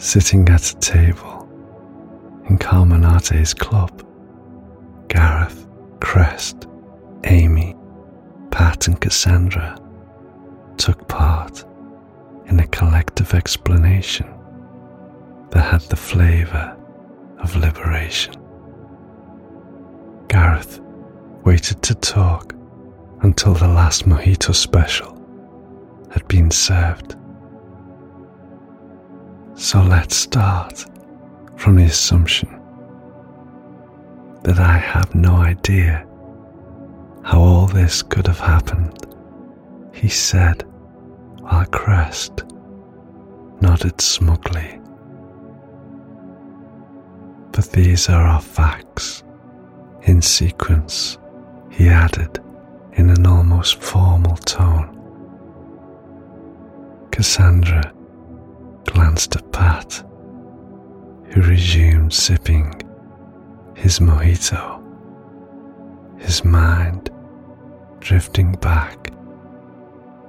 Sitting at a table in Carmenate's club, Gareth, Crest, Amy, Pat, and Cassandra took part in a collective explanation that had the flavour of liberation. Gareth waited to talk until the last mojito special had been served. So let's start from the assumption that I have no idea how all this could have happened, he said while Crest nodded smugly. But these are our facts in sequence, he added in an almost formal tone. Cassandra glanced at Pat, who resumed sipping his mojito, his mind drifting back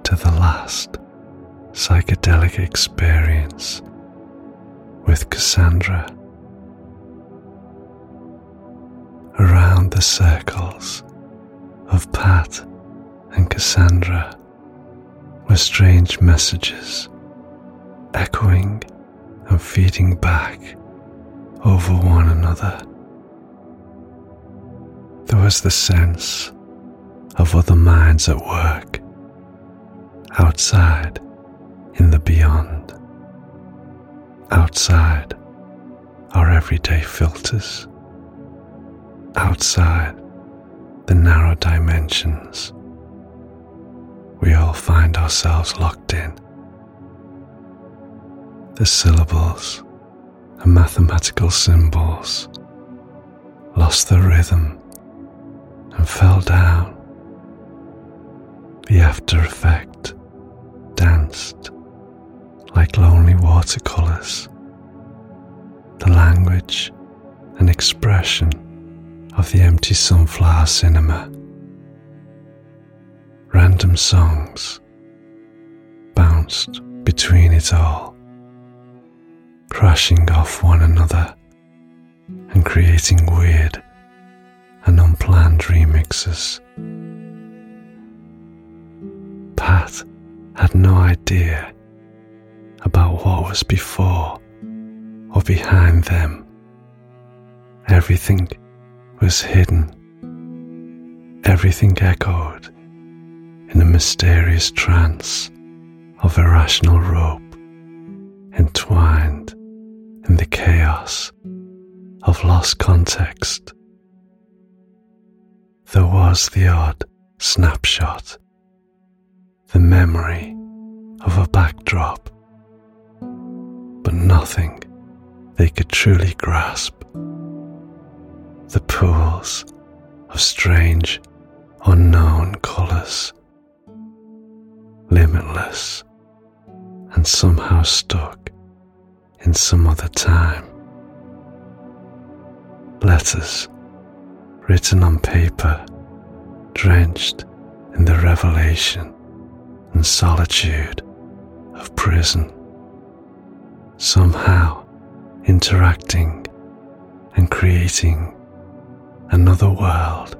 to the last psychedelic experience with Cassandra. Around the circles of Pat and Cassandra were strange messages echoing and feeding back over one another. There was the sense of other minds at work, outside in the beyond, outside our everyday filters, outside the narrow dimensions we all find ourselves locked in. The syllables and mathematical symbols lost their rhythm and fell down. The after effect danced like lonely watercolours. The language and expression of the empty sunflower cinema. Random songs bounced between it all, crashing off one another and creating weird and unplanned remixes. Pat had no idea about what was before or behind them. Everything was hidden. Everything echoed in a mysterious trance of irrational rope entwined in the chaos of lost context. There was the odd snapshot, the memory of a backdrop, but nothing they could truly grasp. The pools of strange, unknown colours, limitless and somehow stuck in some other time. Letters written on paper, drenched in the revelation and solitude of prison, somehow interacting and creating another world,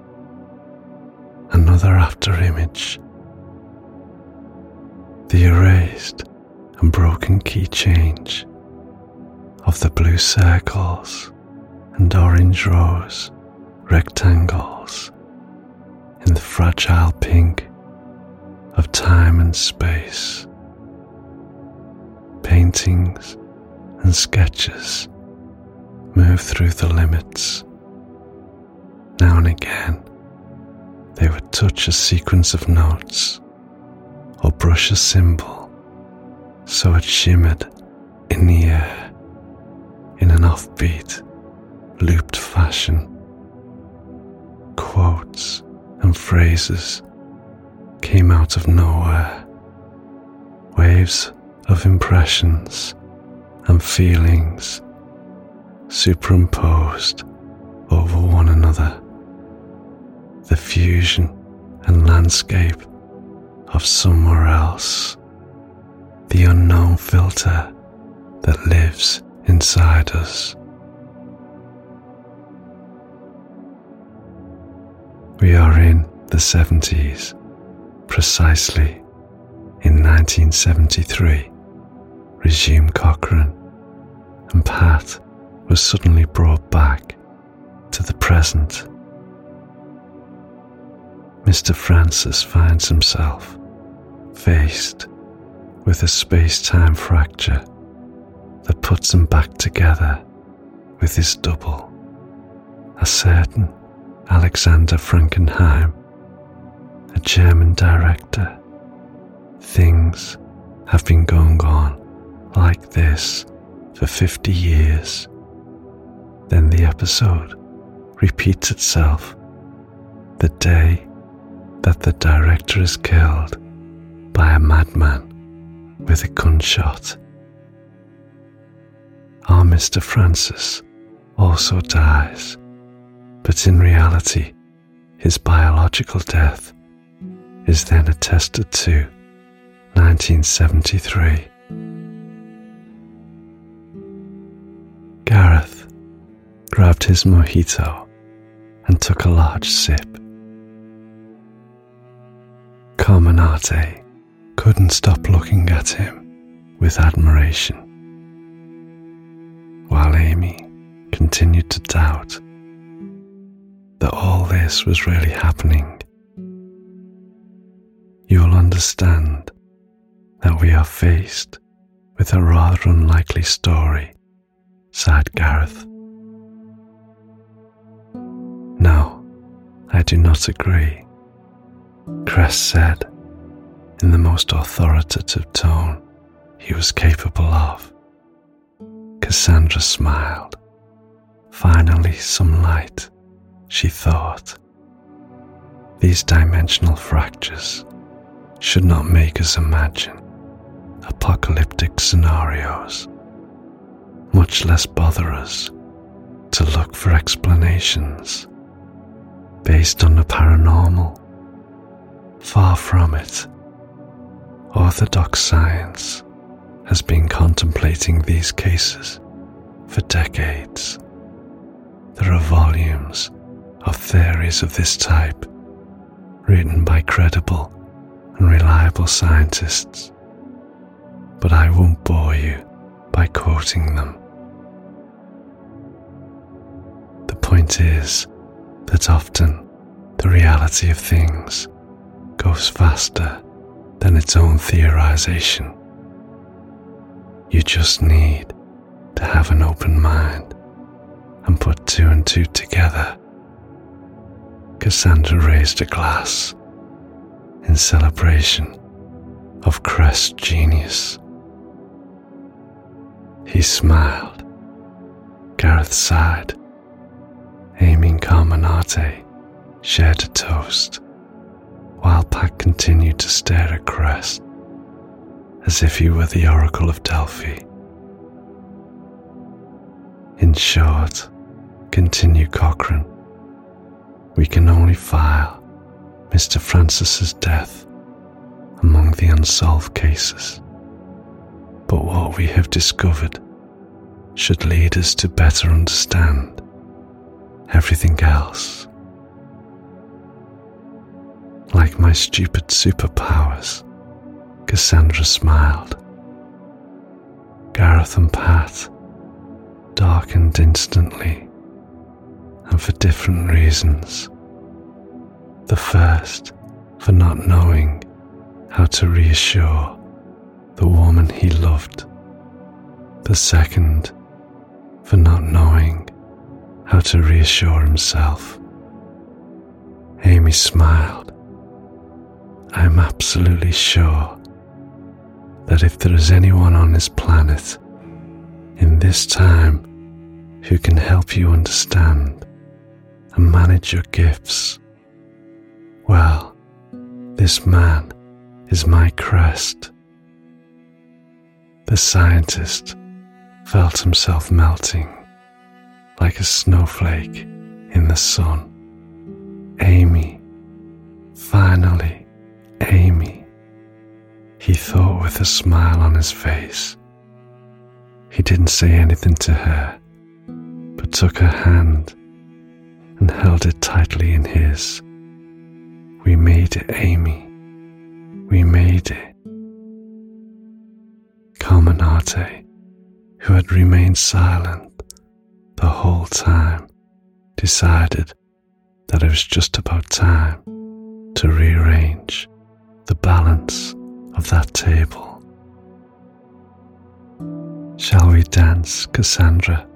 another after image. The erased and broken key change of the blue circles and orange rose rectangles in the fragile pink of time and space. Paintings and sketches move through the limits. Now and again, they would touch a sequence of notes or brush a symbol so it shimmered in the air offbeat, looped fashion quotes and phrases came out of nowhere. Waves of impressions and feelings superimposed over one another. The fusion and landscape of somewhere else. The unknown filter that lives inside us. We are in the 70s, precisely in 1973, resumed Cochrane, and Pat was suddenly brought back to the present. Mr. Francis finds himself faced with a space time fracture puts them back together with his double, a certain Alexander Frankenheim, a German director. Things have been going on like this for 50 years. Then the episode repeats itself the day that the director is killed by a madman with a gunshot. Our Mr. Francis also dies but in reality, his biological death is then attested to 1973. Gareth grabbed his mojito and took a large sip. Carmenate couldn't stop looking at him with admiration, while Amy continued to doubt that all this was really happening, you'll understand that we are faced with a rather unlikely story, sighed Gareth. No, I do not agree, Crest said in the most authoritative tone he was capable of. Cassandra smiled. Finally, some light she thought. These dimensional fractures should not make us imagine apocalyptic scenarios, much less bother us to look for explanations based on the paranormal. Far from it. Orthodox science has been contemplating these cases for decades. There are volumes of theories of this type, written by credible and reliable scientists, but I won't bore you by quoting them. The point is that often the reality of things goes faster than its own theorization. You just need to have an open mind and put two and two together Cassandra raised a glass in celebration of Crest's genius. He smiled. Gareth sighed. And Carmenate shared a toast, while Pat continued to stare at Crest as if he were the Oracle of Delphi. In short, continued Cochrane, we can only file Mr. Francis's death among the unsolved cases. But what we have discovered should lead us to better understand everything else. Like my stupid superpowers, Cassandra smiled. Gareth and Pat darkened instantly and for different reasons. The first, for not knowing how to reassure the woman he loved. The second, for not knowing how to reassure himself. Amy smiled. I'm absolutely sure that if there is anyone on this planet in this time who can help you understand and manage your gifts. Well, this man is my crest. The scientist felt himself melting like a snowflake in the sun. Amy, finally, Amy, he thought with a smile on his face. He didn't say anything to her, but took her hand and held it tightly in his. We made it, Amy. We made it. Carmenate, who had remained silent the whole time, decided that it was just about time to rearrange the balance of that table. Shall we dance, Cassandra?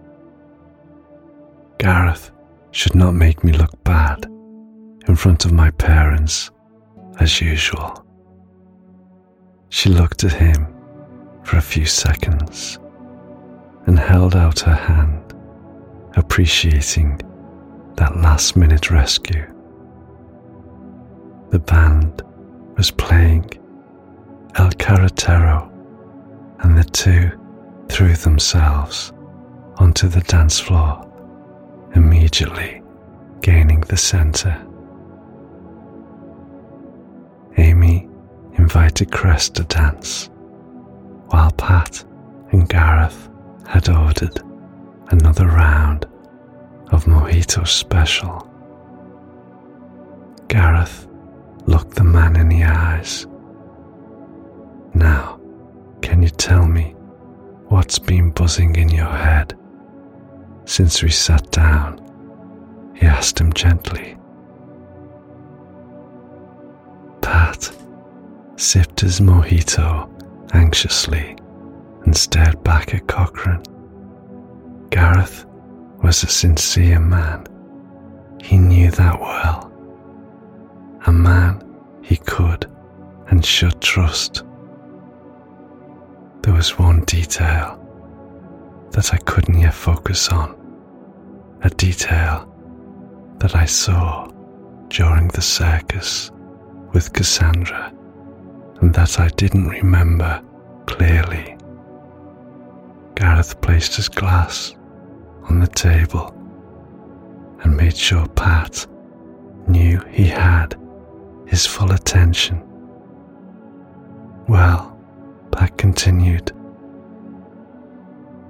Gareth should not make me look bad in front of my parents as usual. She looked at him for a few seconds and held out her hand, appreciating that last minute rescue. The band was playing El Carretero, and the two threw themselves onto the dance floor, immediately gaining the center. Amy invited Crest to dance, while Pat and Gareth had ordered another round of Mojito Special. Gareth looked the man in the eyes. Now, can you tell me what's been buzzing in your head since we sat down? He asked him gently. Pat sipped his mojito anxiously and stared back at Cochrane. Gareth was a sincere man. He knew that well. A man he could and should trust. There was one detail that I couldn't yet focus on, a detail that I saw during the circus with Cassandra and that I didn't remember clearly. Gareth placed his glass on the table and made sure Pat knew he had his full attention. Well, Pat continued,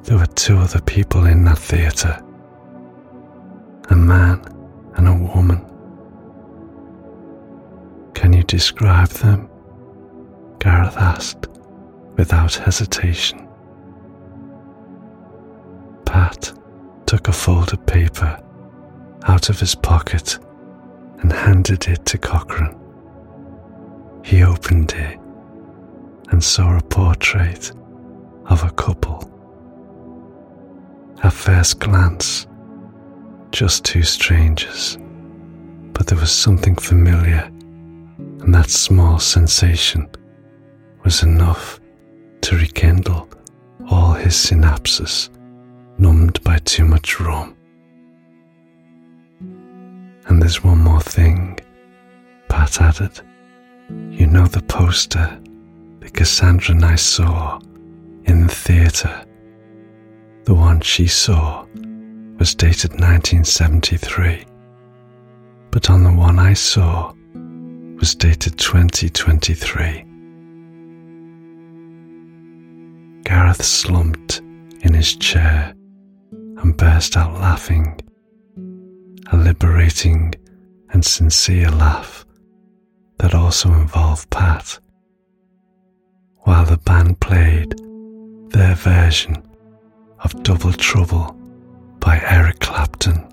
there were two other people in that theatre a man and a woman. Can you describe them? Gareth asked without hesitation. Pat took a folded paper out of his pocket and handed it to Cochrane. He opened it and saw a portrait of a couple. At first glance, just two strangers, but there was something familiar, and that small sensation was enough to rekindle all his synapses numbed by too much rum. And there's one more thing, Pat added. You know the poster that Cassandra and I saw in the theatre? The one she saw was dated 1973, but on the one I saw was dated 2023. Gareth slumped in his chair and burst out laughing, a liberating and sincere laugh that also involved Pat, while the band played their version of Double Trouble by Eric Clapton.